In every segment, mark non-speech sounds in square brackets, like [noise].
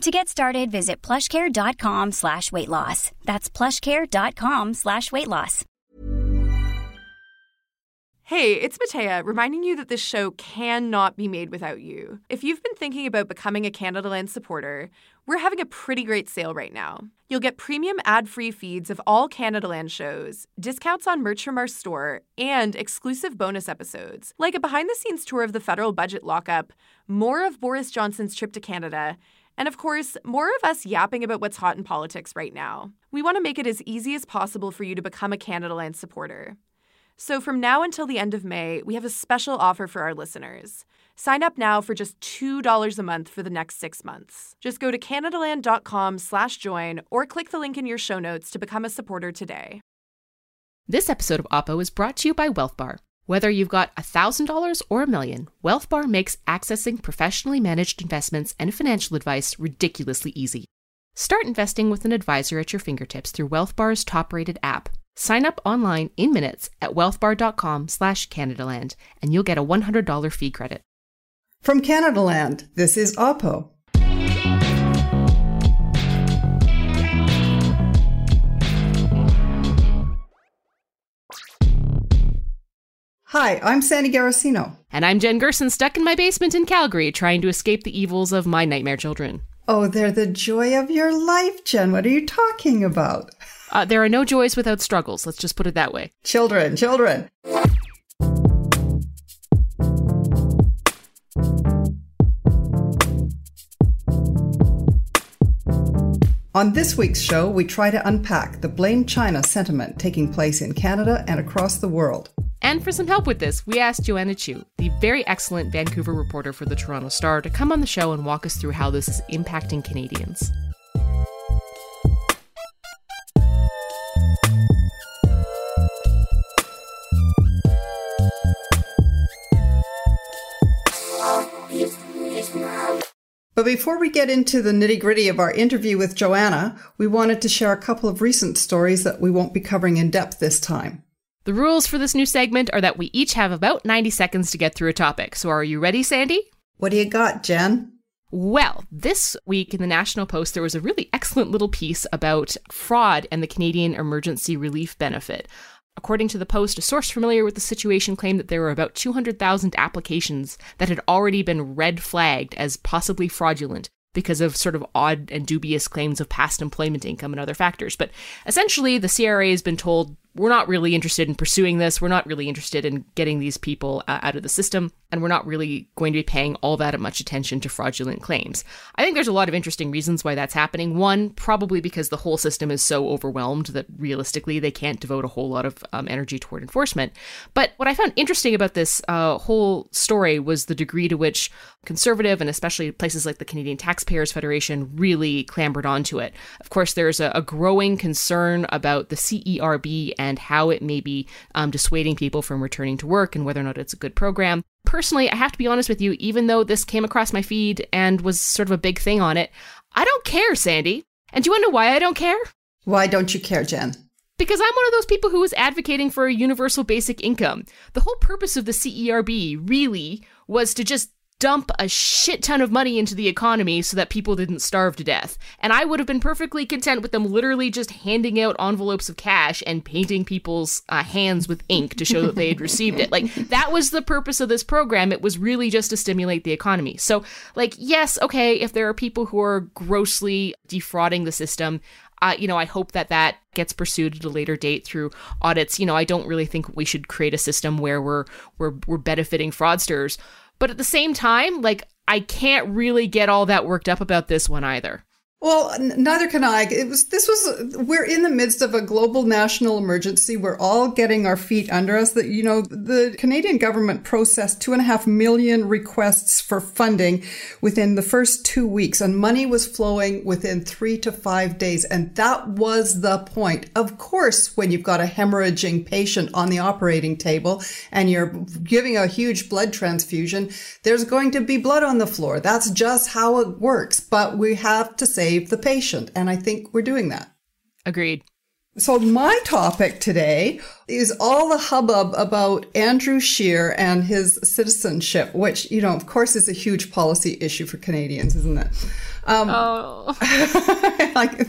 To get started, visit plushcare.com slash weight loss. That's plushcare.com slash weight loss. Hey, it's Matea, reminding you that this show cannot be made without you. If you've been thinking about becoming a Canadaland supporter, we're having a pretty great sale right now. You'll get premium ad-free feeds of all Canadaland shows, discounts on merch from our store, and exclusive bonus episodes, like a behind-the-scenes tour of the federal budget lockup, more of Boris Johnson's trip to Canada, and of course, more of us yapping about what's hot in politics right now. We want to make it as easy as possible for you to become a Canadaland supporter. So from now until the end of May, we have a special offer for our listeners. Sign up now for just $2 a month for the next six months. Just go to CanadaLand.com slash join or click the link in your show notes to become a supporter today. This episode of Oppo is brought to you by WealthBar. Whether you've got $1,000 or a million, WealthBar makes accessing professionally managed investments and financial advice ridiculously easy. Start investing with an advisor at your fingertips through WealthBar's top-rated app. Sign up online in minutes at wealthbar.com slash Canadaland, and you'll get a $100 fee credit. From Canadaland, this is Oppo. Hi, I'm Sandy Garossino. And I'm Jen Gerson, stuck in my basement in Calgary, trying to escape the evils of my nightmare children. Oh, they're the joy of your life, Jen. What are you talking about? Uh, there are no joys without struggles, let's just put it that way. Children, children. On this week's show, we try to unpack the blame China sentiment taking place in Canada and across the world. And for some help with this, we asked Joanna Chiu, the very excellent Vancouver reporter for the Toronto Star, to come on the show and walk us through how this is impacting Canadians. But before we get into the nitty gritty of our interview with Joanna, we wanted to share a couple of recent stories that we won't be covering in depth this time. The rules for this new segment are that we each have about 90 seconds to get through a topic. So are you ready, Sandy? What do you got, Jen? Well, this week in the National Post, there was a really excellent little piece about fraud and the Canadian Emergency Relief Benefit. According to the Post, a source familiar with the situation claimed that there were about 200,000 applications that had already been red flagged as possibly fraudulent because of sort of odd and dubious claims of past employment income and other factors. But essentially, the CRA has been told we're not really interested in pursuing this. We're not really interested in getting these people uh, out of the system, and we're not really going to be paying all that much attention to fraudulent claims. I think there's a lot of interesting reasons why that's happening. One, probably because the whole system is so overwhelmed that realistically they can't devote a whole lot of um, energy toward enforcement. But what I found interesting about this uh, whole story was the degree to which conservative and especially places like the Canadian Taxpayers Federation really clambered onto it. Of course, there's a, a growing concern about the CERB and how it may be um, dissuading people from returning to work and whether or not it's a good program. Personally, I have to be honest with you, even though this came across my feed and was sort of a big thing on it, I don't care, Sandy. And do you want to know why I don't care? Why don't you care, Jen? Because I'm one of those people who is advocating for a universal basic income. The whole purpose of the CERB really was to just dump a shit ton of money into the economy so that people didn't starve to death. And I would have been perfectly content with them literally just handing out envelopes of cash and painting people's uh, hands with ink to show that they had [laughs] received it. Like, that was the purpose of this program. It was really just to stimulate the economy. So, like, yes, okay, if there are people who are grossly defrauding the system, Uh, you know, I hope that that gets pursued at a later date through audits. You know, I don't really think we should create a system where we're we're we're benefiting fraudsters. But at the same time, like I can't really get all that worked up about this one either. Well, neither can I. It was this was we're in the midst of a global national emergency. We're all getting our feet under us. That you know, the Canadian government processed two and a half million requests for funding within the first two weeks, and money was flowing within three to five days. And that was the point. Of course, when you've got a hemorrhaging patient on the operating table and you're giving a huge blood transfusion, there's going to be blood on the floor. That's just how it works. But we have to say save the patient. And I think we're doing that. Agreed. So my topic today is all the hubbub about Andrew Scheer and his citizenship, which, you know, of course is a huge policy issue for Canadians, isn't it? Um, oh. [laughs] like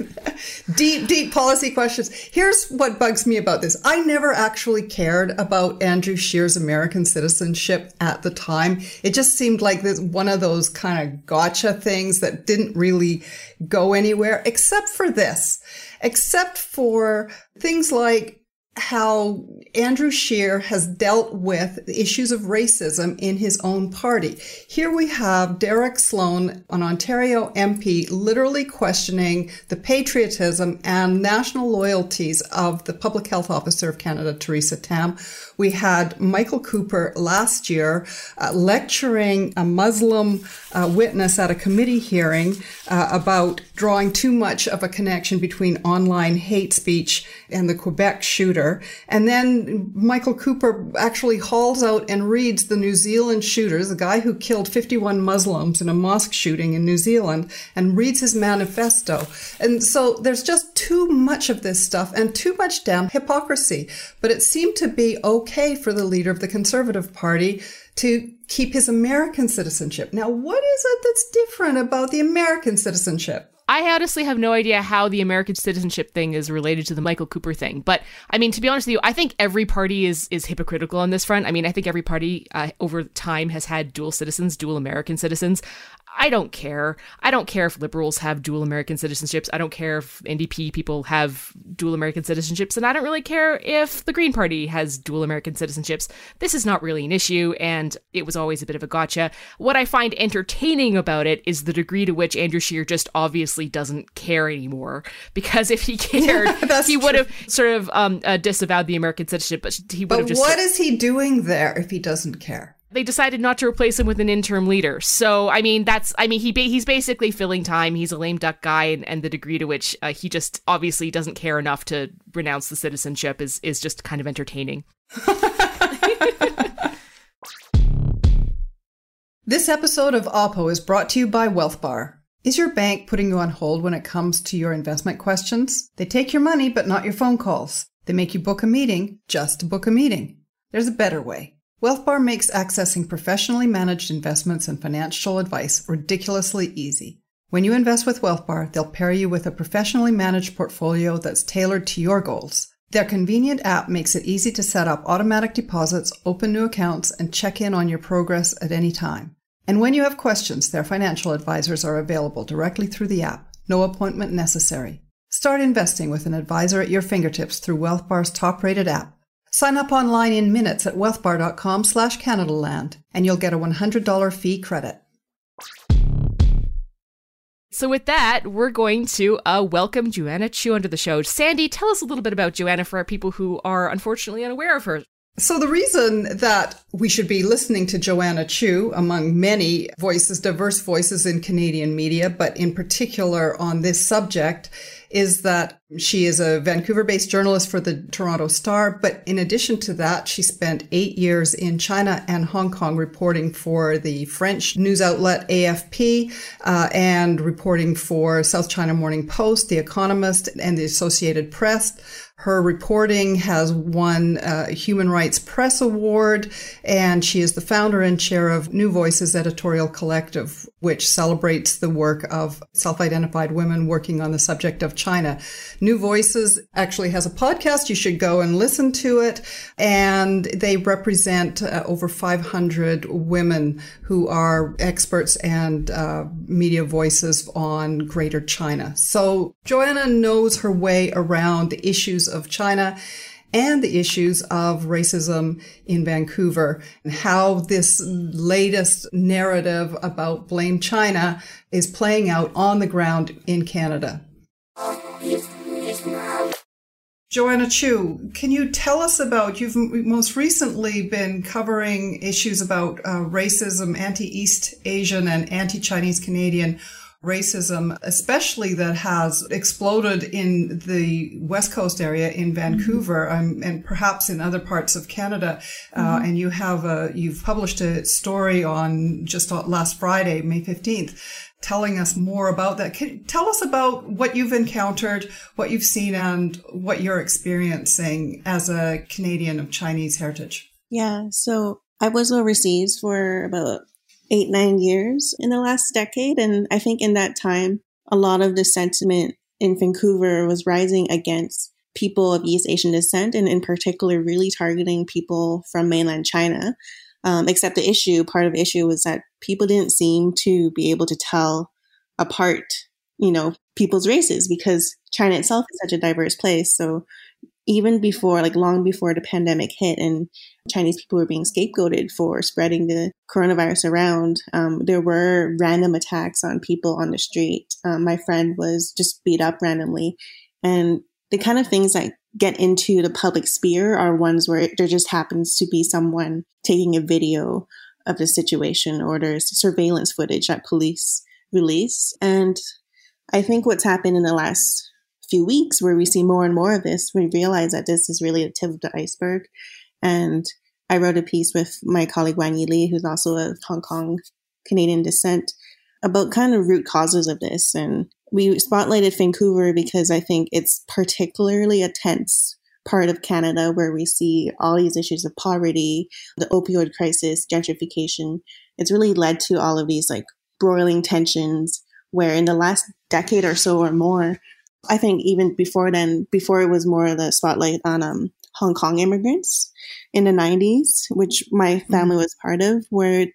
deep, deep policy questions. Here's what bugs me about this. I never actually cared about Andrew Scheer's American citizenship at the time. It just seemed like this one of those kind of gotcha things that didn't really go anywhere, except for this, except for things like how Andrew Scheer has dealt with the issues of racism in his own party. Here we have Derek Sloan, an Ontario MP, literally questioning the patriotism and national loyalties of the Public Health Officer of Canada, Theresa Tam. We had Michael Cooper last year uh, lecturing a Muslim uh, witness at a committee hearing uh, about drawing too much of a connection between online hate speech and the Quebec shooter. And then Michael Cooper actually hauls out and reads the New Zealand shooters, the guy who killed 51 Muslims in a mosque shooting in New Zealand, and reads his manifesto. And so there's just too much of this stuff and too much damn hypocrisy. But it seemed to be okay for the leader of the Conservative Party to keep his American citizenship. Now, what is it that's different about the American citizenship? I honestly have no idea how the American citizenship thing is related to the Michael Cooper thing. But I mean, to be honest with you, I think every party is is hypocritical on this front. I mean, I think every party uh, over time has had dual citizens, dual American citizens. I don't care. I don't care if liberals have dual American citizenships. I don't care if NDP people have dual American citizenships. And I don't really care if the Green Party has dual American citizenships. This is not really an issue, and it was always a bit of a gotcha. What I find entertaining about it is the degree to which Andrew Scheer just obviously doesn't care anymore. Because if he cared, [laughs] he would have sort of um, uh, disavowed the American citizenship, but he would have just. What is he doing there if he doesn't care? They decided not to replace him with an interim leader. So, I mean, that's, I mean, he ba- he's basically filling time. He's a lame duck guy, and, and the degree to which uh, he just obviously doesn't care enough to renounce the citizenship is is just kind of entertaining. [laughs] this episode of Oppo is brought to you by WealthBar. Is your bank putting you on hold when it comes to your investment questions? They take your money, but not your phone calls. They make you book a meeting just to book a meeting. There's a better way. WealthBar makes accessing professionally managed investments and financial advice ridiculously easy. When you invest with WealthBar, they'll pair you with a professionally managed portfolio that's tailored to your goals. Their convenient app makes it easy to set up automatic deposits, open new accounts, and check in on your progress at any time. And when you have questions, their financial advisors are available directly through the app. No appointment necessary. Start investing with an advisor at your fingertips through WealthBar's top-rated app. Sign up online in minutes at wealthbar.com slash CanadaLand, and you'll get a $100 fee credit. So with that, we're going to uh, welcome Joanna Chiu onto the show. Sandy, tell us a little bit about Joanna for our people who are unfortunately unaware of her. So the reason that we should be listening to Joanna Chiu among many voices, diverse voices in Canadian media, but in particular on this subject is that she is a Vancouver based journalist for the Toronto Star. But in addition to that, she spent eight years in China and Hong Kong reporting for the French news outlet AFP uh, and reporting for South China Morning Post, The Economist, and the Associated Press. Her reporting has won a Human Rights Press Award, and she is the founder and chair of NüVoices Editorial Collective. which celebrates the work of self-identified women working on the subject of China. NüVoices actually has a podcast. You should go and listen to it. And they represent uh, over 500 women who are experts and uh, media voices on Greater China. So Joanna knows her way around the issues of China and the issues of racism in Vancouver and how this latest narrative about blame China is playing out on the ground in Canada. Joanna Chiu, can you tell us about, you've most recently been covering issues about uh, racism, anti-East Asian and anti-Chinese Canadian racism, especially that has exploded in the West Coast area in Vancouver mm-hmm. um, and perhaps in other parts of Canada. Uh, mm-hmm. and you have a, you've published a story on just last Friday, May 15th, telling us more about that. Can tell us about what you've encountered, what you've seen and what you're experiencing as a Canadian of Chinese heritage. Yeah. So I was overseas for about eight, nine years in the last decade. And I think in that time, a lot of the sentiment in Vancouver was rising against people of East Asian descent and in particular really targeting people from mainland China. Um, except the issue, part of the issue was that people didn't seem to be able to tell apart, you know, people's races because China itself is such a diverse place. So even before, like long before the pandemic hit and Chinese people were being scapegoated for spreading the coronavirus around, um, there were random attacks on people on the street. Um, my friend was just beat up randomly. And the kind of things that get into the public sphere are ones where there just happens to be someone taking a video of the situation or there's surveillance footage that police release. And I think what's happened in the last few weeks where we see more and more of this, we realize that this is really the tip of the iceberg. And I wrote a piece with my colleague Wanyee Li, who's also of Hong Kong Canadian descent, about kind of root causes of this. And we spotlighted Vancouver because I think it's particularly a tense part of Canada where we see all these issues of poverty, the opioid crisis, gentrification. It's really led to all of these like broiling tensions where in the last decade or so or more, I think even before then, before it was more of the spotlight on um, Hong Kong immigrants in the 90s, which my mm-hmm. family was part of, where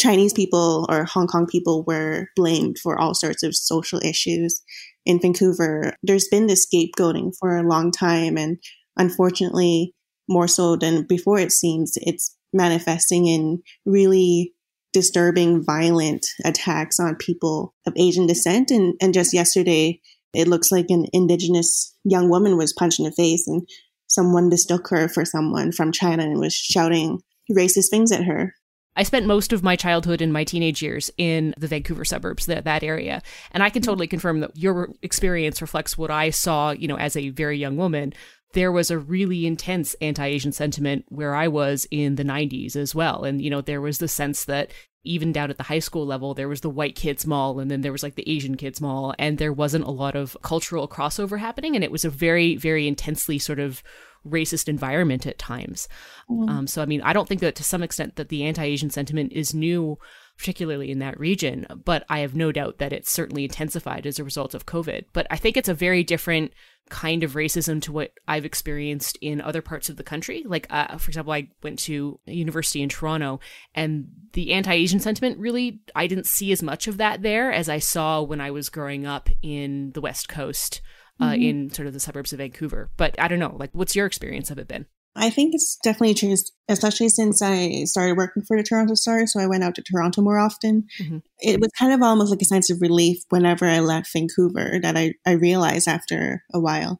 Chinese people or Hong Kong people were blamed for all sorts of social issues in Vancouver. There's been this scapegoating for a long time. And unfortunately, more so than before, it seems it's manifesting in really disturbing, violent attacks on people of Asian descent. And, and just yesterday, it looks like an indigenous young woman was punched in the face and someone mistook her for someone from China and was shouting racist things at her. I spent most of my childhood and my teenage years in the Vancouver suburbs, that, that area. And I can mm-hmm. totally confirm that your experience reflects what I saw, you know, as a very young woman. There was a really intense anti Asian sentiment where I was in the 90s as well. And, you know, there was the sense that even down at the high school level, there was the white kids mall and then there was like the Asian kids mall, and there wasn't a lot of cultural crossover happening. And it was a very, very intensely sort of racist environment at times. Mm. Um, so, I mean, I don't think that to some extent that the anti Asian sentiment is new, particularly in that region, but I have no doubt that it's certainly intensified as a result of COVID. But I think it's a very different kind of racism to what I've experienced in other parts of the country. Like, uh, for example, I went to a university in Toronto, and the anti-Asian sentiment really I didn't see as much of that there as I saw when I was growing up in the West Coast, uh, mm-hmm. in sort of the suburbs of Vancouver. But I don't know, like, what's your experience of it been? I think it's definitely changed, especially since I started working for the Toronto Star. So I went out to Toronto more often. Mm-hmm. It was kind of almost like a sense of relief whenever I left Vancouver that I, I realized after a while.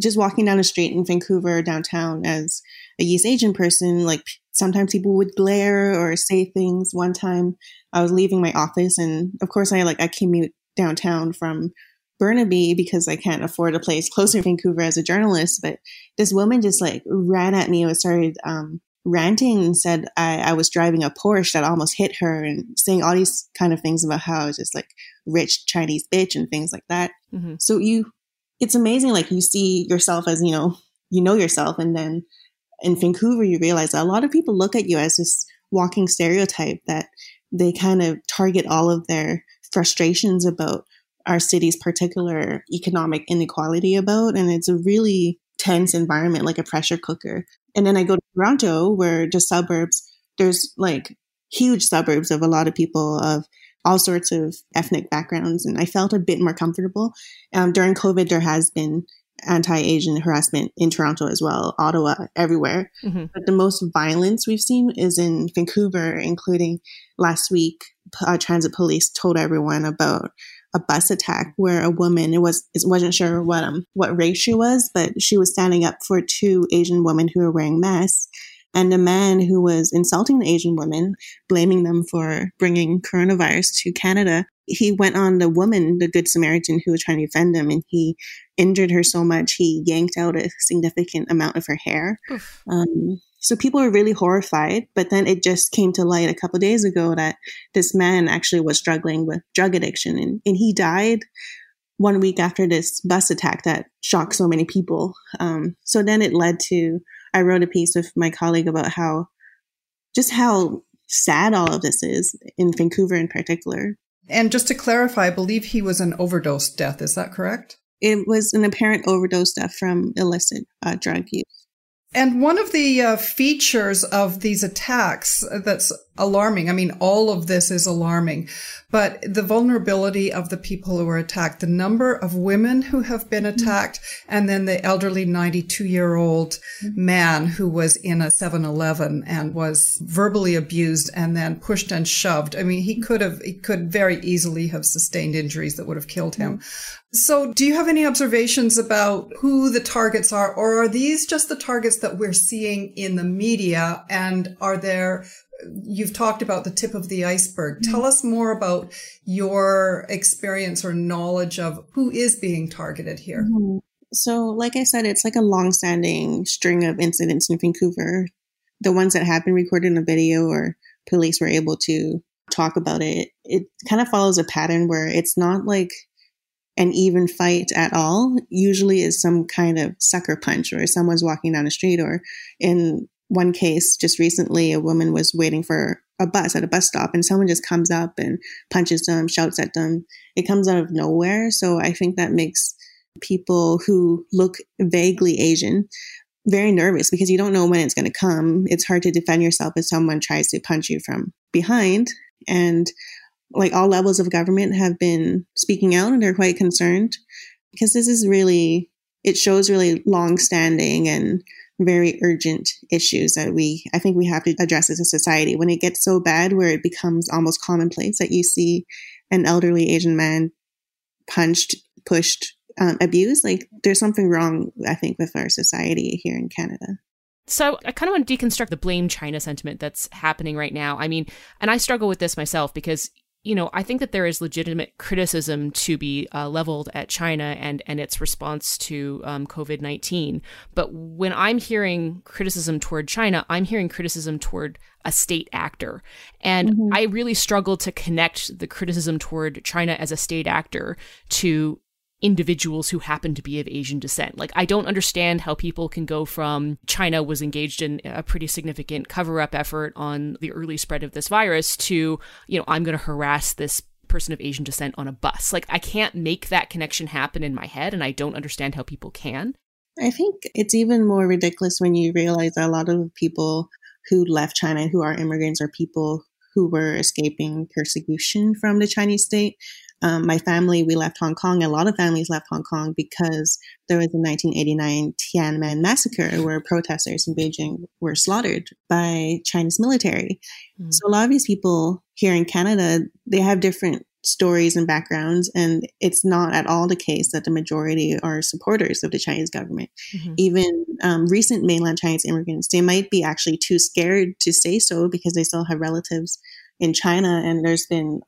Just walking down the street in Vancouver downtown as a East Asian person, like sometimes people would glare or say things. One time I was leaving my office and of course I like I commute downtown from Burnaby because I can't afford a place closer to Vancouver as a journalist. But this woman just like ran at me and started um, ranting and said I, I, was driving a Porsche that almost hit her and saying all these kind of things about how I was just like rich Chinese bitch and things like that. Mm-hmm. So you, it's amazing. Like you see yourself as, you know, you know yourself. And then in Vancouver, you realize that a lot of people look at you as this walking stereotype that they kind of target all of their frustrations about our city's particular economic inequality about. And it's a really tense environment, like a pressure cooker. And then I go to Toronto, where the suburbs, there's like huge suburbs of a lot of people of all sorts of ethnic backgrounds. And I felt a bit more comfortable. Um, during COVID, there has been anti-Asian harassment in Toronto as well, Ottawa, everywhere. Mm-hmm. But the most violence we've seen is in Vancouver, including last week, uh, transit police told everyone about a bus attack where a woman it was it wasn't sure what um what race she was, but she was standing up for two Asian women who were wearing masks. And a man who was insulting the Asian women, blaming them for bringing coronavirus to Canada, he went on the woman, the Good Samaritan who was trying to defend him, and he injured her so much he yanked out a significant amount of her hair. Um, so people were really horrified, but then it just came to light a couple days ago that this man actually was struggling with drug addiction, and, and he died one week after this bus attack that shocked so many people. Um, so then it led to I wrote a piece with my colleague about how just how sad all of this is in Vancouver in particular. And just to clarify, I believe he was an overdose death. Is that correct? It was an apparent overdose death from illicit uh, drug use. And one of the uh, features of these attacks that's alarming. I mean, all of this is alarming, but the vulnerability of the people who were attacked, the number of women who have been mm-hmm. attacked, mm-hmm. and then the elderly 92 year old mm-hmm. man who was in a 7 Eleven and was verbally abused and then pushed and shoved. I mean, he could have, he could very easily have sustained injuries that would have killed him. Mm-hmm. So, do you have any observations about who the targets are, or are these just the targets that we're seeing in the media? And are there you've talked about the tip of the iceberg. Mm-hmm. Tell us more about your experience or knowledge of who is being targeted here. Mm-hmm. So, like I said, it's like a long-standing string of incidents in Vancouver. The ones that have been recorded in a video or police were able to talk about it. It kind of follows a pattern where it's not like an even fight at all. Usually is some kind of sucker punch or someone's walking down the street or in one case just recently, a woman was waiting for a bus at a bus stop and someone just comes up and punches them, shouts at them. It comes out of nowhere. So I think that makes people who look vaguely Asian very nervous because you don't know when it's going to come. It's hard to defend yourself if someone tries to punch you from behind. And like all levels of government have been speaking out and they're quite concerned because this is really, it shows really long standing and very urgent issues that we, I think we have to address as a society. When it gets so bad where it becomes almost commonplace that you see an elderly Asian man punched, pushed, um, abused, like there's something wrong, I think, with our society here in Canada. So I kind of want to deconstruct the blame China sentiment that's happening right now. I mean, and I struggle with this myself because you know, I think that there is legitimate criticism to be uh, leveled at China and and its response to um, COVID nineteen. But when I'm hearing criticism toward China, I'm hearing criticism toward a state actor, and mm-hmm. I really struggle to connect the criticism toward China as a state actor to individuals who happen to be of Asian descent. Like, I don't understand how people can go from China was engaged in a pretty significant cover up effort on the early spread of this virus to, you know, I'm going to harass this person of Asian descent on a bus. Like, I can't make that connection happen in my head, and I don't understand how people can. I think it's even more ridiculous when you realize that a lot of people who left China who are immigrants are people who were escaping persecution from the Chinese state. Um, my family, we left Hong Kong. A lot of families left Hong Kong because there was a 1989 Tiananmen massacre where protesters in Beijing were slaughtered by Chinese military. Mm. So a lot of these people here in Canada, they have different stories and backgrounds, and it's not at all the case that the majority are supporters of the Chinese government. Mm-hmm. Even um, recent mainland Chinese immigrants, they might be actually too scared to say so because they still have relatives in China, and there's been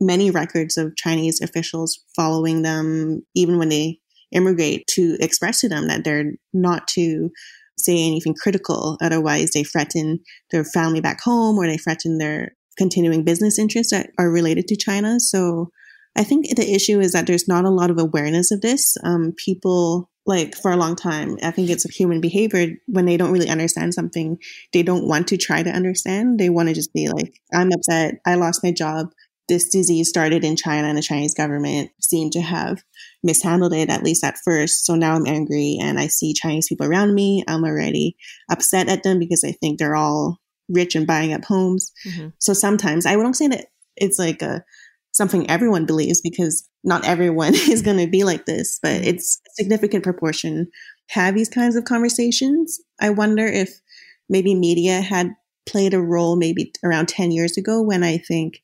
many records of Chinese officials following them, even when they immigrate, to express to them that they're not to say anything critical. Otherwise, they threaten their family back home or they threaten their continuing business interests that are related to China. So I think the issue is that there's not a lot of awareness of this. Um, people like for a long time. I think it's a human behavior when they don't really understand something, they don't want to try to understand. They want to just be like, I'm upset. I lost my job. This disease started in China and the Chinese government seemed to have mishandled it, at least at first. So now I'm angry and I see Chinese people around me. I'm already upset at them because I think they're all rich and buying up homes. Mm-hmm. So sometimes I wouldn't say that it's like a something everyone believes because not everyone [laughs] is going to be like this, but mm-hmm. it's a significant proportion have these kinds of conversations. I wonder if maybe media had played a role maybe around 10 years ago when I think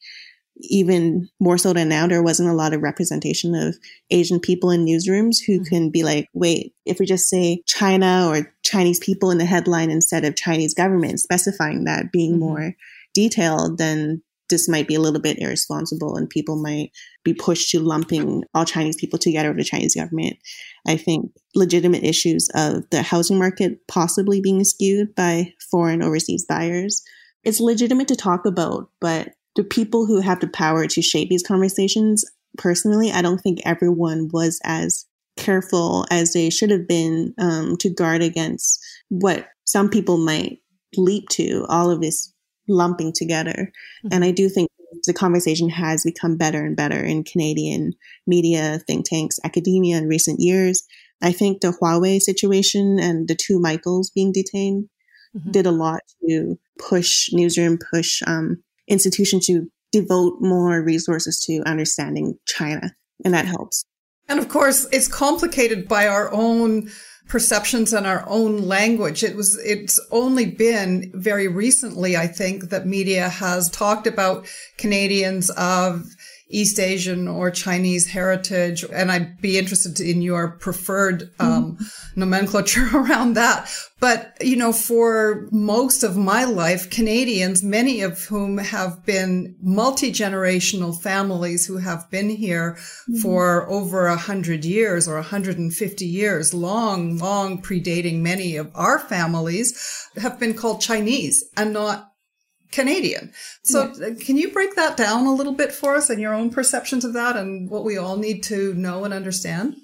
even more so than now, there wasn't a lot of representation of Asian people in newsrooms who mm-hmm. can be like, wait, if we just say China or Chinese people in the headline instead of Chinese government, specifying that being mm-hmm. more detailed, then this might be a little bit irresponsible and people might be pushed to lumping all Chinese people together with the Chinese government. I think legitimate issues of the housing market possibly being skewed by foreign overseas buyers. It's legitimate to talk about, but the people who have the power to shape these conversations, personally, I don't think everyone was as careful as they should have been um, to guard against what some people might leap to all of this lumping together. Mm-hmm. And I do think the conversation has become better and better in Canadian media, think tanks, academia in recent years. I think the Huawei situation and the two Michaels being detained mm-hmm. did a lot to push newsroom, push um, institutions to devote more resources to understanding China, and that helps. And of course, it's complicated by our own perceptions and our own language. It was, it's only been very recently, I think, that media has talked about Canadians of East Asian or Chinese heritage. And I'd be interested in your preferred um, mm-hmm. nomenclature [laughs] around that. But, you know, for most of my life, Canadians, many of whom have been multi-generational families who have been here mm-hmm. for over a hundred years or 150 years, long, long predating many of our families, have been called Chinese and not Canadian. So yeah. Uh, can you break that down a little bit for us and your own perceptions of that and what we all need to know and understand?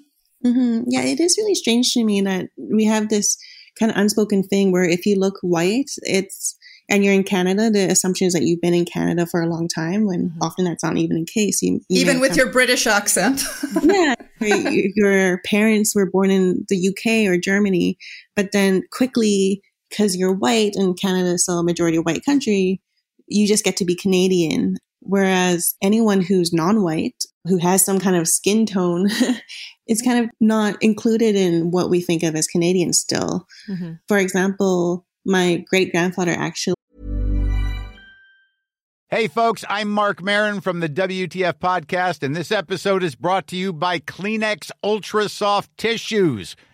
Mm-hmm. Yeah, it is really strange to me that we have this kind of unspoken thing where if you look white, it's and you're in Canada, the assumption is that you've been in Canada for a long time, when mm-hmm. often that's not even the case. You, you even with your British accent. [laughs] yeah. Your parents were born in the UK or Germany, but then quickly because you're white and Canada is still a majority white country, you just get to be Canadian. Whereas anyone who's non white, who has some kind of skin tone, [laughs] is kind of not included in what we think of as Canadian still. Mm-hmm. For example, my great grandfather actually. Hey, folks, I'm Marc Maron from the WTF Podcast, and this episode is brought to you by Kleenex Ultra Soft Tissues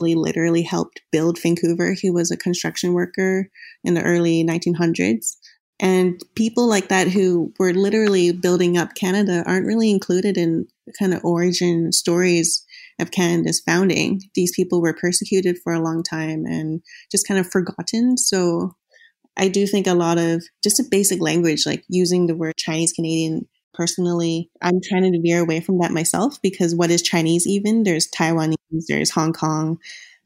literally helped build Vancouver. He was a construction worker in the early 1900s. And people like that who were literally building up Canada aren't really included in kind of origin stories of Canada's founding. These people were persecuted for a long time and just kind of forgotten. So I do think a lot of just a basic language, like using the word Chinese Canadian personally, I'm trying to veer away from that myself because what is Chinese even? There's Taiwanese, there's Hong Kong,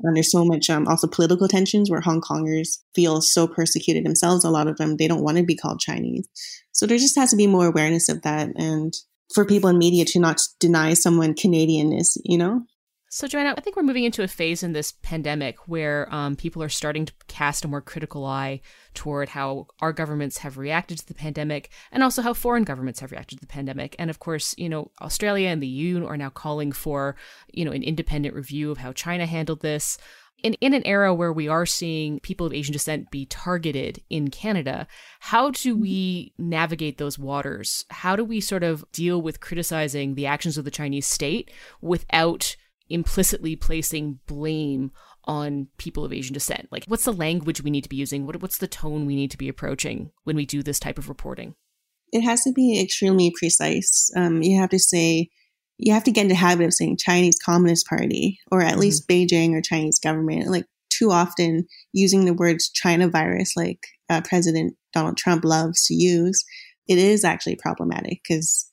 and there's so much um, also political tensions where Hong Kongers feel so persecuted themselves. A lot of them, they don't want to be called Chinese. So there just has to be more awareness of that and for people in media to not deny someone Canadianness, you know? So, Joanna, I think we're moving into a phase in this pandemic where um, people are starting to cast a more critical eye toward how our governments have reacted to the pandemic and also how foreign governments have reacted to the pandemic. And of course, you know, Australia and the EU are now calling for, you know, an independent review of how China handled this. In, in an era where we are seeing people of Asian descent be targeted in Canada, how do we navigate those waters? How do we sort of deal with criticizing the actions of the Chinese state without implicitly placing blame on people of Asian descent? Like, what's the language we need to be using? What, what's the tone we need to be approaching when we do this type of reporting? It has to be extremely precise. Um, you have to say, you have to get into the habit of saying Chinese Communist Party or at mm-hmm. least Beijing or Chinese government. Like too often using the words China virus, like uh, President Donald Trump loves to use, it is actually problematic because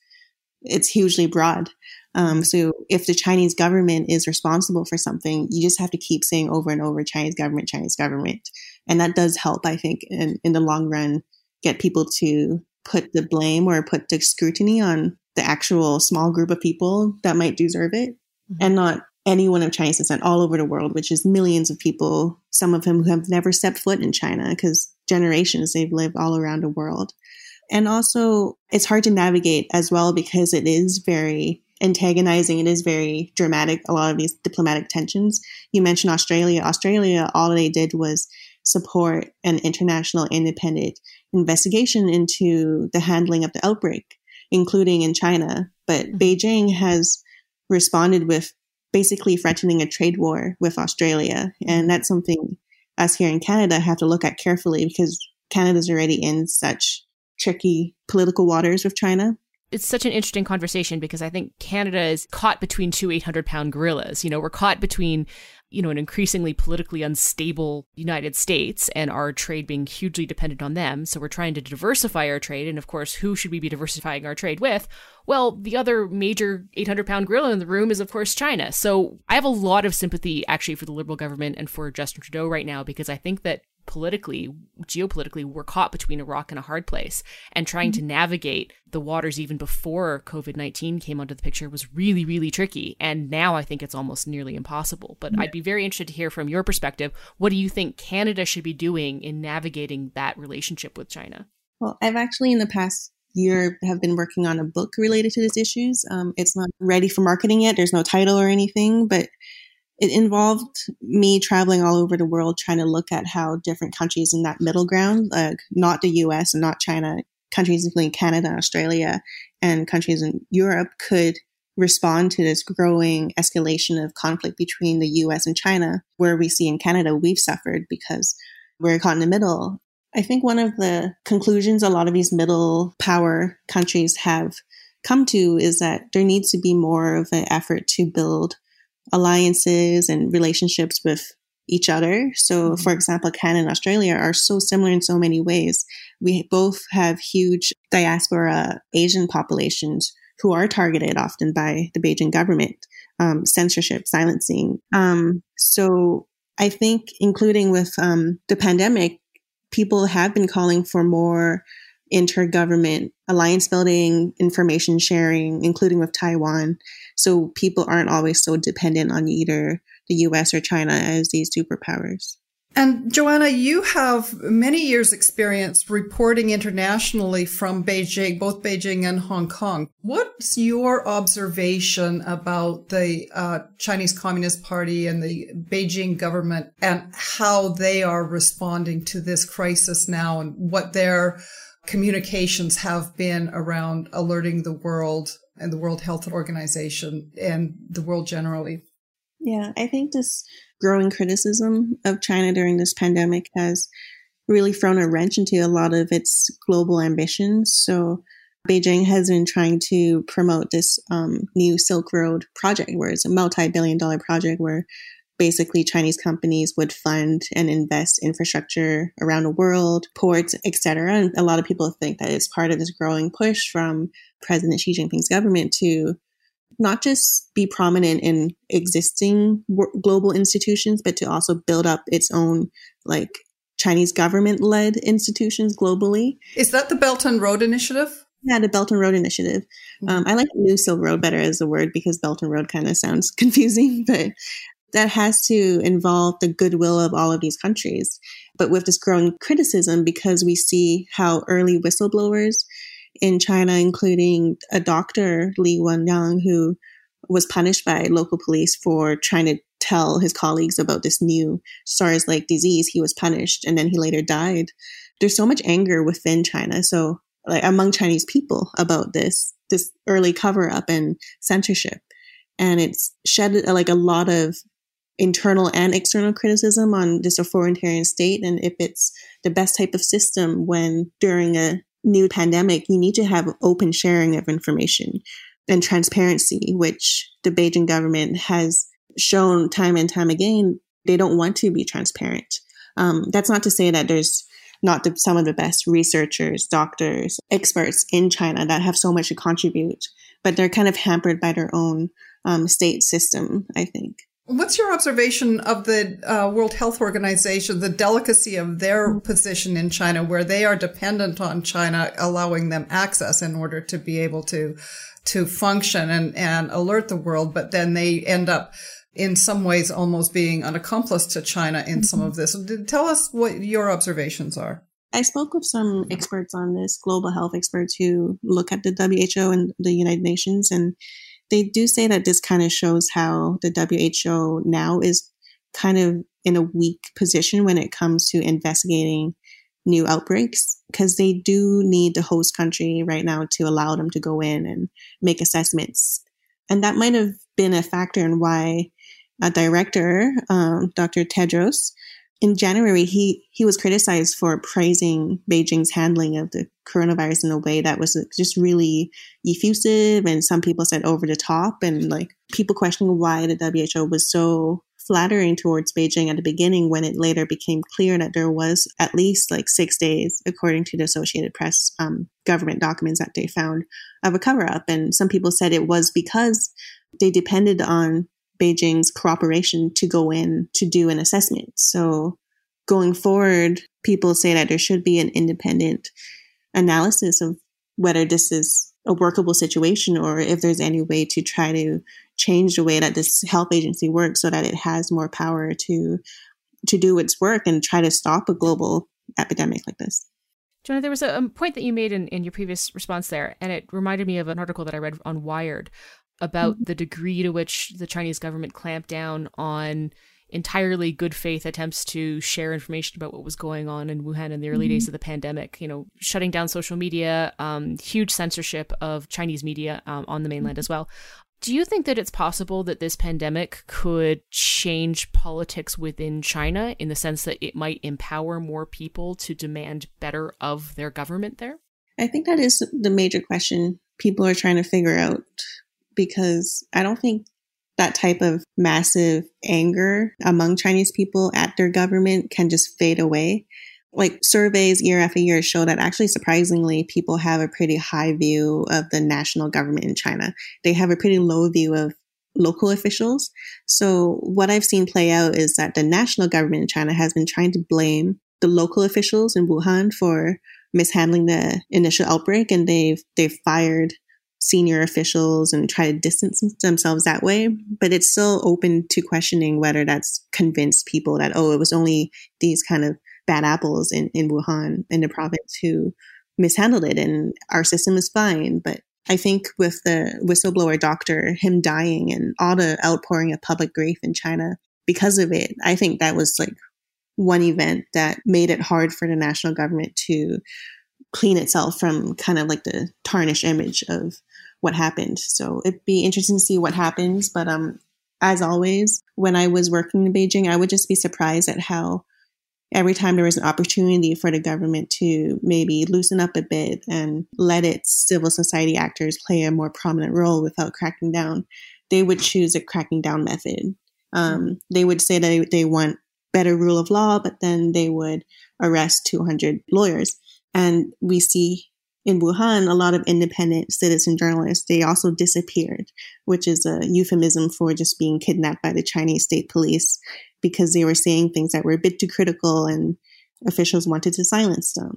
it's hugely broad. Um, so if the Chinese government is responsible for something, you just have to keep saying over and over Chinese government, Chinese government. And that does help, I think, in, in the long run, get people to put the blame or put the scrutiny on the actual small group of people that might deserve it mm-hmm. and not anyone of Chinese descent all over the world, which is millions of people, some of whom who have never stepped foot in China because generations they've lived all around the world. And also, it's hard to navigate as well because it is very antagonizing. It is very dramatic, a lot of these diplomatic tensions. You mentioned Australia. Australia, all they did was support an international independent investigation into the handling of the outbreak, including in China. But mm-hmm. Beijing has responded with basically threatening a trade war with Australia. And that's something us here in Canada have to look at carefully because Canada's already in such tricky political waters with China. It's such an interesting conversation because I think Canada is caught between two 800 pound gorillas. You know, we're caught between, you know, an increasingly politically unstable United States and our trade being hugely dependent on them. So we're trying to diversify our trade. And of course, who should we be diversifying our trade with? Well, the other major 800 pound gorilla in the room is, of course, China. So I have a lot of sympathy actually for the Liberal government and for Justin Trudeau right now because I think that politically, geopolitically, we're caught between a rock and a hard place. And trying mm-hmm. to navigate the waters even before COVID 19 came onto the picture was really, really tricky. And now I think it's almost nearly impossible. But I'd be very interested to hear from your perspective what do you think Canada should be doing in navigating that relationship with China? Well, I've actually in the past year have been working on a book related to these issues. Um, it's not ready for marketing yet. There's no title or anything, but it involved me traveling all over the world trying to look at how different countries in that middle ground, like not the US and not China, countries including Canada, and Australia, and countries in Europe could respond to this growing escalation of conflict between the US and China, where we see in Canada we've suffered because we're caught in the middle. I think one of the conclusions a lot of these middle power countries have come to is that there needs to be more of an effort to build alliances and relationships with each other. So, mm-hmm. for example, Canada and Australia are so similar in so many ways. We both have huge diaspora Asian populations who are targeted often by the Beijing government, um, censorship, silencing. Um, so, I think, including with um, the pandemic, people have been calling for more intergovernment alliance building, information sharing, including with Taiwan. So people aren't always so dependent on either the US or China as these superpowers. And Joanna, you have many years experience reporting internationally from Beijing, both Beijing and Hong Kong. What's your observation about the uh, Chinese Communist Party and the Beijing government and how they are responding to this crisis now and what their communications have been around alerting the world and the World Health Organization and the world generally. Yeah, I think this growing criticism of China during this pandemic has really thrown a wrench into a lot of its global ambitions. So Beijing has been trying to promote this um, new Silk Road project, where it's a multi-billion dollar project where basically Chinese companies would fund and invest infrastructure around the world, ports, etc. And a lot of people think that it's part of this growing push from President Xi Jinping's government to not just be prominent in existing global institutions, but to also build up its own like Chinese government led institutions globally. Is that the Belt and Road Initiative? Yeah, the Belt and Road Initiative. Mm-hmm. Um, I like New Silk Road better as a word because Belt and Road kind of sounds [laughs] confusing, but that has to involve the goodwill of all of these countries. But with this growing criticism, because we see how early whistleblowers in China, including a doctor, Li Wenliang, who was punished by local police for trying to tell his colleagues about this new SARS like disease, he was punished and then he later died. There's so much anger within China. So, like among Chinese people about this, this early cover up and censorship. And it's shed like a lot of internal and external criticism on this authoritarian state and if it's the best type of system when during a new pandemic, you need to have open sharing of information and transparency, which the Beijing government has shown time and time again they don't want to be transparent. Um, that's not to say that there's not the, some of the best researchers, doctors, experts in China that have so much to contribute, but they're kind of hampered by their own um, state system, I think. What's your observation of the uh, World Health Organization, the delicacy of their position in China, where they are dependent on China allowing them access in order to be able to to function and, and alert the world, but then they end up in some ways almost being an accomplice to China in some of this. Tell us what your observations are. I spoke with some experts on this, global health experts who look at the WHO and the United Nations, and they do say that this kind of shows how the WHO now is kind of in a weak position when it comes to investigating new outbreaks because they do need the host country right now to allow them to go in and make assessments. And that might have been a factor in why a director, um, Dr. Tedros, in January, he, he was criticized for praising Beijing's handling of the coronavirus in a way that was just really effusive. And some people said over the top and like people questioning why the WHO was so flattering towards Beijing at the beginning when it later became clear that there was at least like six days, according to the Associated Press um, government documents that they found, of a cover up. And some people said it was because they depended on Beijing's cooperation to go in to do an assessment. So going forward, people say that there should be an independent analysis of whether this is a workable situation or if there's any way to try to change the way that this health agency works so that it has more power to to do its work and try to stop a global epidemic like this. Joanna, there was a, point that you made in, in your previous response there, and it reminded me of an article that I read on Wired about mm-hmm. the degree to which the Chinese government clamped down on entirely good faith attempts to share information about what was going on in Wuhan in the early mm-hmm. days of the pandemic. You know, shutting down social media, um, huge censorship of Chinese media um, on the mainland mm-hmm. as well. Do you think that it's possible that this pandemic could change politics within China in the sense that it might empower more people to demand better of their government there? I think that is the major question people are trying to figure out because I don't think that type of massive anger among Chinese people at their government can just fade away. Like surveys year after year show that actually surprisingly people have a pretty high view of the national government in China. They have a pretty low view of local officials. So what I've seen play out is that the national government in China has been trying to blame the local officials in Wuhan for mishandling the initial outbreak and they've they've fired senior officials and try to distance themselves that way. But it's still open to questioning whether that's convinced people that, oh, it was only these kind of bad apples in, in Wuhan, in the province, who mishandled it and our system is fine. But I think with the whistleblower doctor, him dying and all the outpouring of public grief in China because of it, I think that was like one event that made it hard for the national government to clean itself from kind of like the tarnished image of what happened. So it'd be interesting to see what happens. But um, as always, when I was working in Beijing, I would just be surprised at how every time there was an opportunity for the government to maybe loosen up a bit and let its civil society actors play a more prominent role without cracking down, they would choose a cracking down method. Um, they would say that they, they want better rule of law, but then they would arrest 200 lawyers. And we see in Wuhan, a lot of independent citizen journalists, they also disappeared, which is a euphemism for just being kidnapped by the Chinese state police because they were saying things that were a bit too critical and officials wanted to silence them.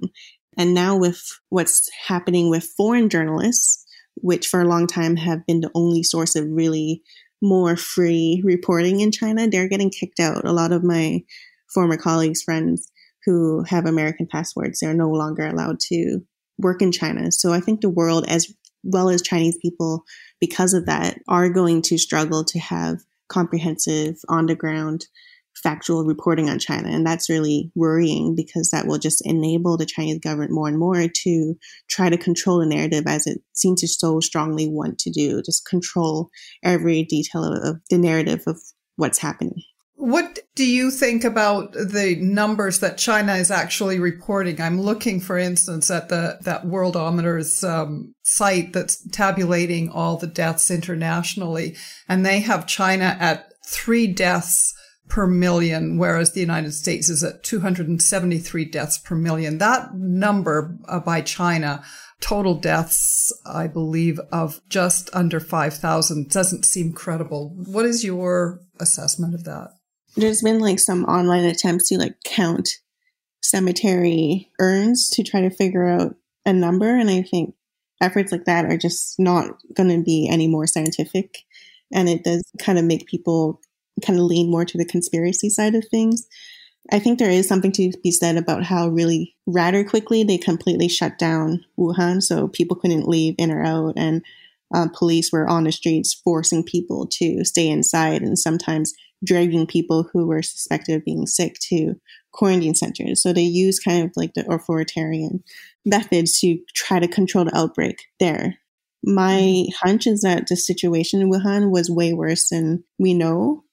And now with what's happening with foreign journalists, which for a long time have been the only source of really more free reporting in China, they're getting kicked out. A lot of my former colleagues, friends who have American passports, they're no longer allowed to work in China. So I think the world, as well as Chinese people, because of that, are going to struggle to have comprehensive, on the ground, factual reporting on China. And that's really worrying because that will just enable the Chinese government more and more to try to control the narrative as it seems to so strongly want to do, just control every detail of, the narrative of what's happening. What do you think about the numbers that China is actually reporting? I'm looking, for instance, at the that Worldometer's um, site that's tabulating all the deaths internationally, and they have China at three deaths per million, whereas the United States is at 273 deaths per million. That number uh, by China, total deaths, I believe, of just under 5,000 doesn't seem credible. What is your assessment of that? There's been like some online attempts to like count cemetery urns to try to figure out a number. And I think efforts like that are just not going to be any more scientific. And it does kind of make people kind of lean more to the conspiracy side of things. I think there is something to be said about how really rather quickly they completely shut down Wuhan. So people couldn't leave in or out. And uh, police were on the streets forcing people to stay inside and sometimes dragging people who were suspected of being sick to quarantine centers. So they use kind of like the authoritarian methods to try to control the outbreak there. My mm-hmm. hunch is that the situation in Wuhan was way worse than we know.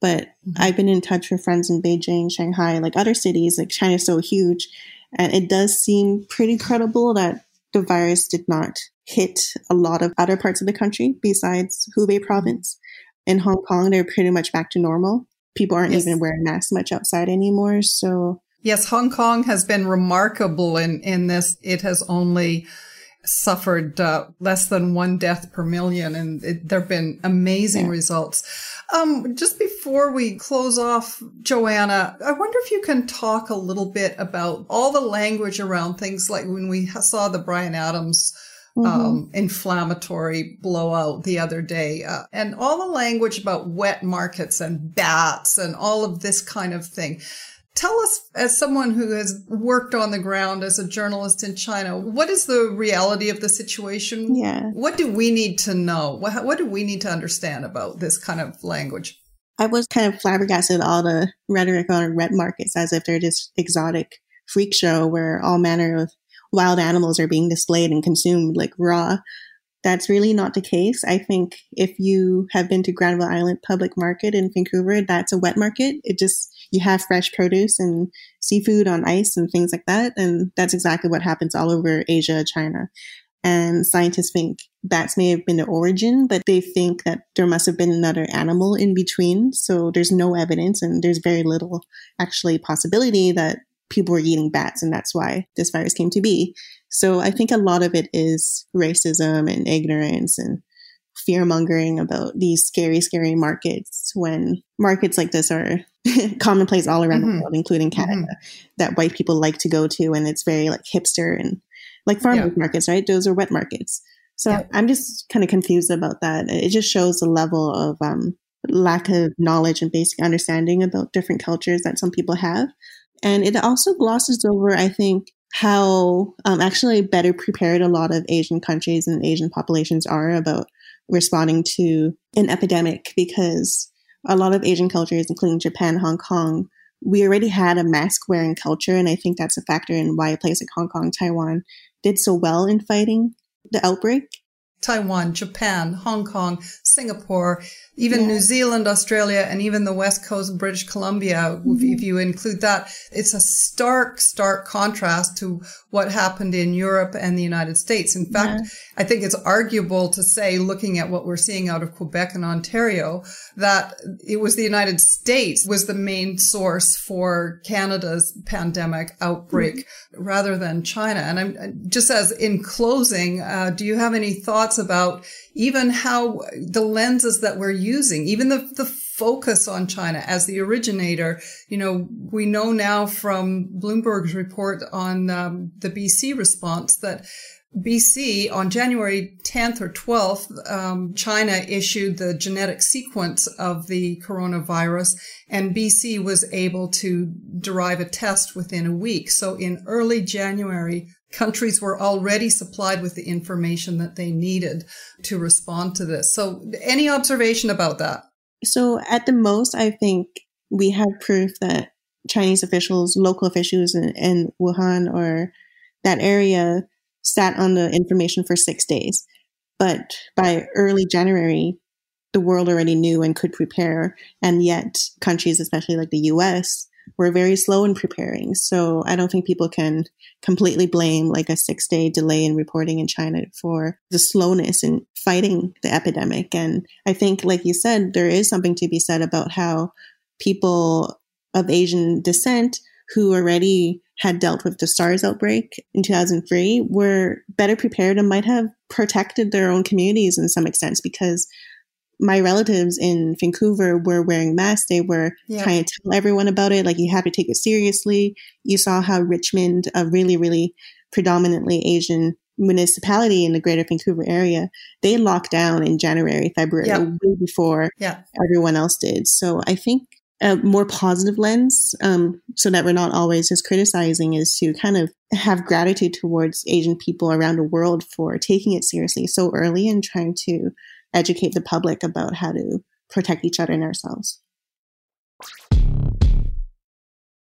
But mm-hmm. I've been in touch with friends in Beijing, Shanghai, like other cities, like China's so huge. And it does seem pretty credible that the virus did not hit a lot of other parts of the country besides Hubei province in Hong Kong, they're pretty much back to normal. People aren't yes. even wearing masks much outside anymore. So yes, Hong Kong has been remarkable in in this. It has only suffered uh, less than one death per million, and there have been amazing yeah. results. Um, just before we close off, Joanna, I wonder if you can talk a little bit about all the language around things like when we saw the Bryan Adams mm-hmm. um, inflammatory blowout the other day. Uh, and all the language about wet markets and bats and all of this kind of thing. Tell us, as someone who has worked on the ground as a journalist in China, what is the reality of the situation? Yeah. What do we need to know? What, what do we need to understand about this kind of language? I was kind of flabbergasted all the rhetoric on wet markets as if they're this exotic freak show where all manner of wild animals are being displayed and consumed like raw. That's really not the case. I think if you have been to Granville Island Public Market in Vancouver, that's a wet market. It just, you have fresh produce and seafood on ice and things like that. And that's exactly what happens all over Asia, China. And scientists think bats may have been the origin, but they think that there must have been another animal in between. So there's no evidence and there's very little actually possibility that people were eating bats and that's why this virus came to be. So I think a lot of it is racism and ignorance and fear mongering about these scary, scary markets when markets like this are [laughs] commonplace all around mm-hmm. the world, including mm-hmm. Canada, mm-hmm. that white people like to go to. And it's very like hipster and like farmers yeah. markets, right? Those are wet markets. So yeah. I'm just kind of confused about that. It just shows the level of um, lack of knowledge and basic understanding about different cultures that some people have. And it also glosses over, I think, how um, actually better prepared a lot of Asian countries and Asian populations are about responding to an epidemic because a lot of Asian cultures, including Japan, Hong Kong, we already had a mask wearing culture. And I think that's a factor in why a place like Hong Kong, Taiwan did so well in fighting the outbreak. Taiwan, Japan, Hong Kong, Singapore, even yeah. New Zealand, Australia, and even the West Coast, British Columbia, mm-hmm. if you include that, it's a stark, stark contrast to what happened in Europe and the United States. In fact, yeah. I think it's arguable to say, looking at what we're seeing out of Quebec and Ontario, that it was the United States was the main source for Canada's pandemic outbreak mm-hmm. rather than China. And I'm just as in closing, uh, do you have any thoughts about even how the lenses that we're using, even the, the focus on China as the originator. You know, we know now from Bloomberg's report on um, the BC response that BC on January 10th or 12th, um, China issued the genetic sequence of the coronavirus and BC was able to derive a test within a week. So in early January, countries were already supplied with the information that they needed to respond to this. So, any observation about that? So, at the most, I think we have proof that Chinese officials, local officials in, in Wuhan or that area sat on the information for six days. But by early January, the world already knew and could prepare. And yet, countries, especially like the US, were very slow in preparing. So I don't think people can completely blame like a six day delay in reporting in China for the slowness in fighting the epidemic. And I think, like you said, there is something to be said about how people of Asian descent who already had dealt with the SARS outbreak in 2003 were better prepared and might have protected their own communities in some extent because my relatives in Vancouver were wearing masks. They were yeah. trying to tell everyone about it. Like you have to take it seriously. You saw how Richmond, a really, really predominantly Asian municipality in the greater Vancouver area, they locked down in January, February, yeah. way before yeah. everyone else did. So I think a more positive lens, um, so that we're not always just criticizing, is to kind of have gratitude towards Asian people around the world for taking it seriously so early and trying to educate the public about how to protect each other and ourselves.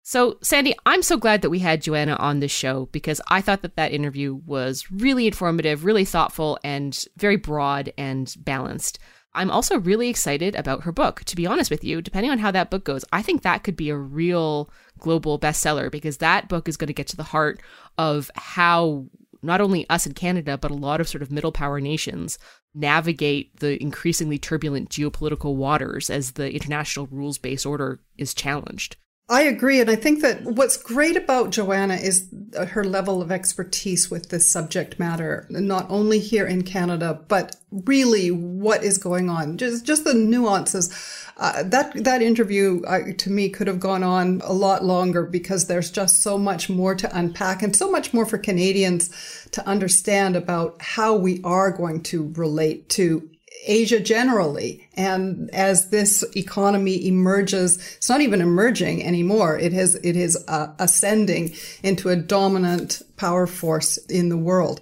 So, Sandy, I'm so glad that we had Joanna on this show because I thought that that interview was really informative, really thoughtful, and very broad and balanced. I'm also really excited about her book. To be honest with you, depending on how that book goes, I think that could be a real global bestseller because that book is going to get to the heart of how not only us in Canada, but a lot of sort of middle power nations navigate the increasingly turbulent geopolitical waters as the international rules based order is challenged. I agree. And I think that what's great about Joanna is her level of expertise with this subject matter, not only here in Canada, but really what is going on, just, just the nuances. Uh, that, that interview uh, to me could have gone on a lot longer because there's just so much more to unpack and so much more for Canadians to understand about how we are going to relate to Asia generally. And as this economy emerges, it's not even emerging anymore. It has, it is uh, ascending into a dominant power force in the world.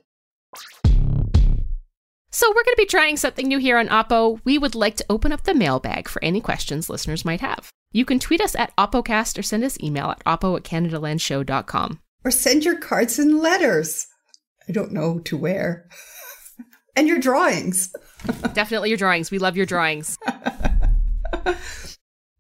So, we're going to be trying something new here on Oppo. We would like to open up the mailbag for any questions listeners might have. You can tweet us at OppoCast or send us email at oppo at CanadaLandShow.com. Or send your cards and letters. I don't know to where. [laughs] and your drawings. Definitely your drawings. We love your drawings. [laughs]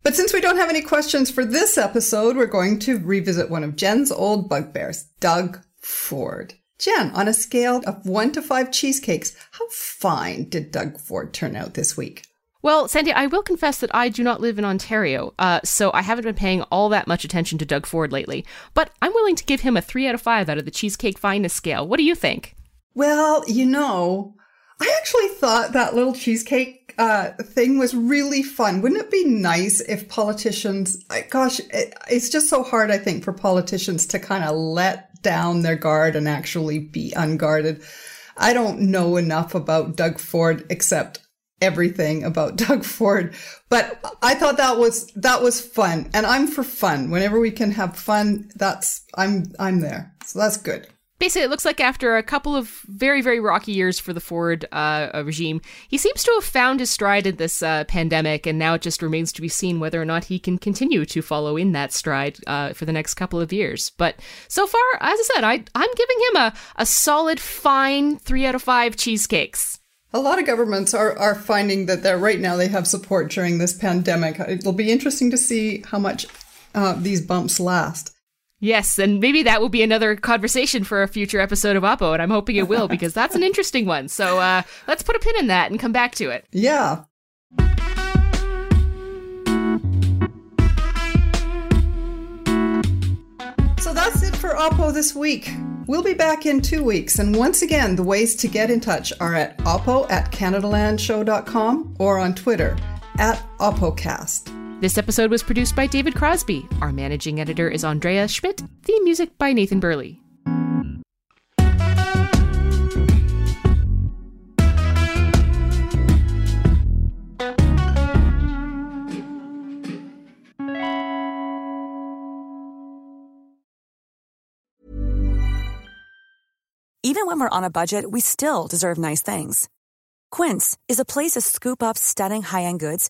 But since we don't have any questions for this episode, we're going to revisit one of Jen's old bugbears, Doug Ford. Jen, on a scale of one to five cheesecakes, how fine did Doug Ford turn out this week? Well, Sandy, I will confess that I do not live in Ontario, uh, so I haven't been paying all that much attention to Doug Ford lately. But I'm willing to give him a three out of five out of the cheesecake fineness scale. What do you think? Well, you know, I actually thought that little cheesecake uh, thing was really fun. Wouldn't it be nice if politicians, gosh, it, it's just so hard, I think, for politicians to kind of let down their guard and actually be unguarded. I don't know enough about Doug Ford except everything about [laughs] Doug Ford, but I thought that was that was fun, and I'm for fun. Whenever we can have fun, that's I'm I'm there. So that's good basically, it looks like after a couple of very, very rocky years for the Ford uh, uh, regime, he seems to have found his stride in this uh, pandemic, and now it just remains to be seen whether or not he can continue to follow in that stride uh, for the next couple of years. But so far, as I said, I, I'm giving him a, a solid, fine three out of five cheesecakes. A lot of governments are, are finding that they're right now they have support during this pandemic. It'll be interesting to see how much uh, these bumps last. Yes, and maybe that will be another conversation for a future episode of Oppo, and I'm hoping it will because that's an interesting one. So uh, let's put a pin in that and come back to it. Yeah. So that's it for Oppo this week. We'll be back in two weeks, and once again, the ways to get in touch are at oppo at CanadaLandShow.com or on Twitter at OppoCast. This episode was produced by David Crosby. Our managing editor is Andrea Schmidt. Theme music by Nathan Burley. Even when we're on a budget, we still deserve nice things. Quince is a place to scoop up stunning high end goods